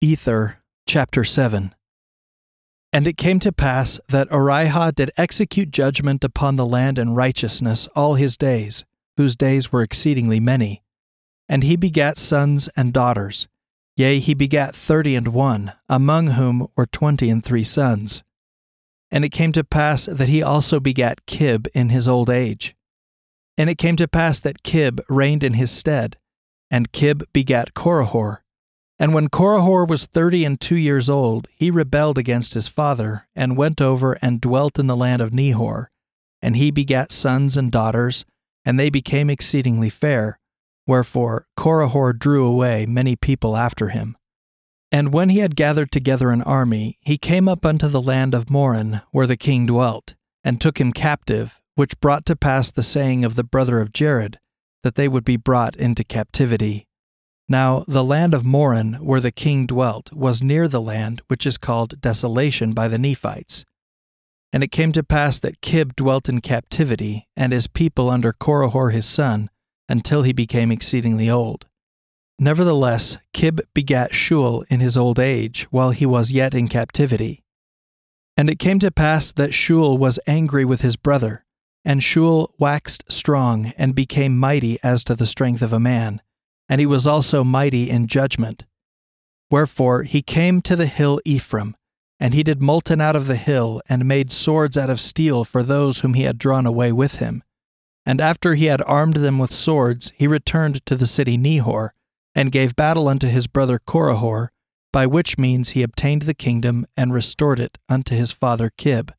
Ether, chapter 7. And it came to pass that Orihah did execute judgment upon the land in righteousness all his days, whose days were exceedingly many. And he begat sons and daughters. Yea, he begat thirty and one, among whom were twenty and three sons. And it came to pass that he also begat Kib in his old age. And it came to pass that Kib reigned in his stead, and Kib begat Corihor. And when Corihor was thirty and two years old, he rebelled against his father, and went over and dwelt in the land of Nehor. And he begat sons and daughters, and they became exceedingly fair. Wherefore Corihor drew away many people after him. And when he had gathered together an army, he came up unto the land of Moron, where the king dwelt, and took him captive, which brought to pass the saying of the brother of Jared, that they would be brought into captivity. Now the land of Moron, where the king dwelt, was near the land which is called Desolation by the Nephites. And it came to pass that Kib dwelt in captivity, and his people under Corihor his son, until he became exceedingly old. Nevertheless, Kib begat Shule in his old age, while he was yet in captivity. And it came to pass that Shule was angry with his brother, and Shule waxed strong, and became mighty as to the strength of a man and he was also mighty in judgment. Wherefore he came to the hill Ephraim, and he did molten out of the hill, and made swords out of steel for those whom he had drawn away with him. And after he had armed them with swords, he returned to the city Nehor, and gave battle unto his brother Corihor, by which means he obtained the kingdom and restored it unto his father Kib.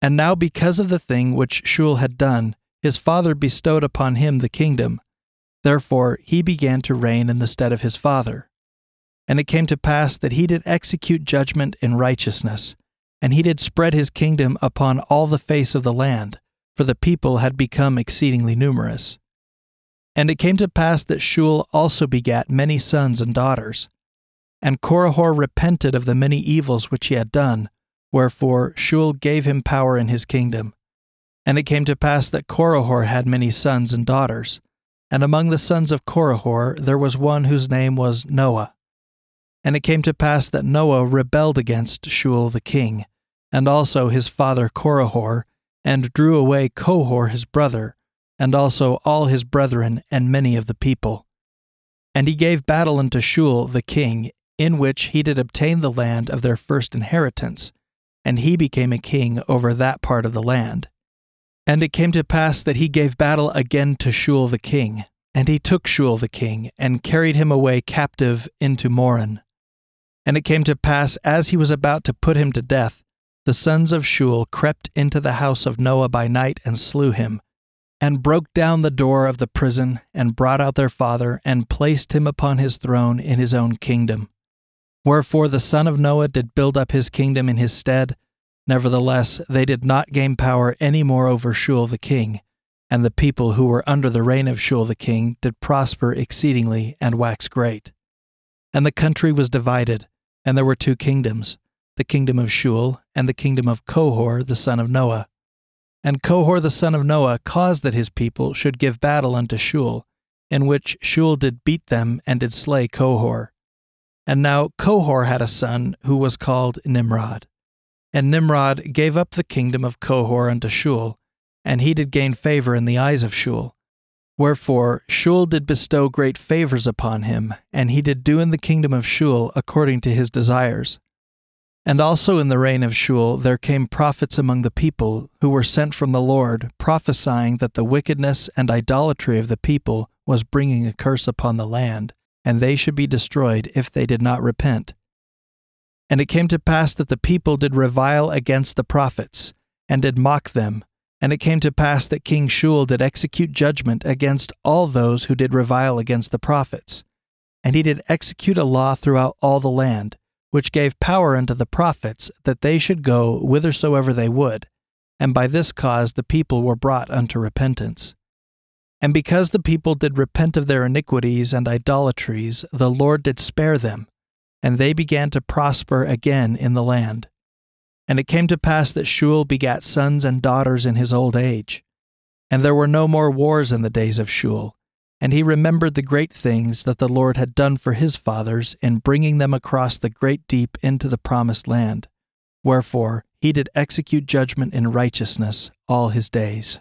And now, because of the thing which Shule had done, his father bestowed upon him the kingdom, Therefore he began to reign in the stead of his father. And it came to pass that he did execute judgment in righteousness, and he did spread his kingdom upon all the face of the land, for the people had become exceedingly numerous. And it came to pass that Shule also begat many sons and daughters. And Corihor repented of the many evils which he had done, wherefore Shule gave him power in his kingdom. And it came to pass that Corihor had many sons and daughters. And among the sons of Corihor there was one whose name was Noah. And it came to pass that Noah rebelled against Shule the king, and also his father Corihor, and drew away Cohor his brother, and also all his brethren and many of the people. And he gave battle unto Shule the king, in which he did obtain the land of their first inheritance, and he became a king over that part of the land. And it came to pass that he gave battle again to Shule the king, and he took Shule the king, and carried him away captive into Moron. And it came to pass, as he was about to put him to death, the sons of Shule crept into the house of Noah by night and slew him, and broke down the door of the prison, and brought out their father, and placed him upon his throne in his own kingdom. Wherefore the son of Noah did build up his kingdom in his stead, Nevertheless, they did not gain power any more over Shule the king, and the people who were under the reign of Shule the king did prosper exceedingly and wax great. And the country was divided, and there were two kingdoms, the kingdom of Shule and the kingdom of Cohor the son of Noah. And Cohor the son of Noah caused that his people should give battle unto Shule, in which Shule did beat them and did slay Cohor. And now Cohor had a son who was called Nimrod. And Nimrod gave up the kingdom of Cohor unto Shule, and he did gain favor in the eyes of Shule. Wherefore Shule did bestow great favors upon him, and he did do in the kingdom of Shule according to his desires. And also in the reign of Shule there came prophets among the people, who were sent from the Lord, prophesying that the wickedness and idolatry of the people was bringing a curse upon the land, and they should be destroyed if they did not repent. And it came to pass that the people did revile against the prophets, and did mock them. And it came to pass that King Shule did execute judgment against all those who did revile against the prophets. And he did execute a law throughout all the land, which gave power unto the prophets that they should go whithersoever they would. And by this cause the people were brought unto repentance. And because the people did repent of their iniquities and idolatries, the Lord did spare them and they began to prosper again in the land. And it came to pass that Shule begat sons and daughters in his old age. And there were no more wars in the days of Shule, And he remembered the great things that the Lord had done for his fathers in bringing them across the great deep into the promised land. Wherefore he did execute judgment in righteousness all his days.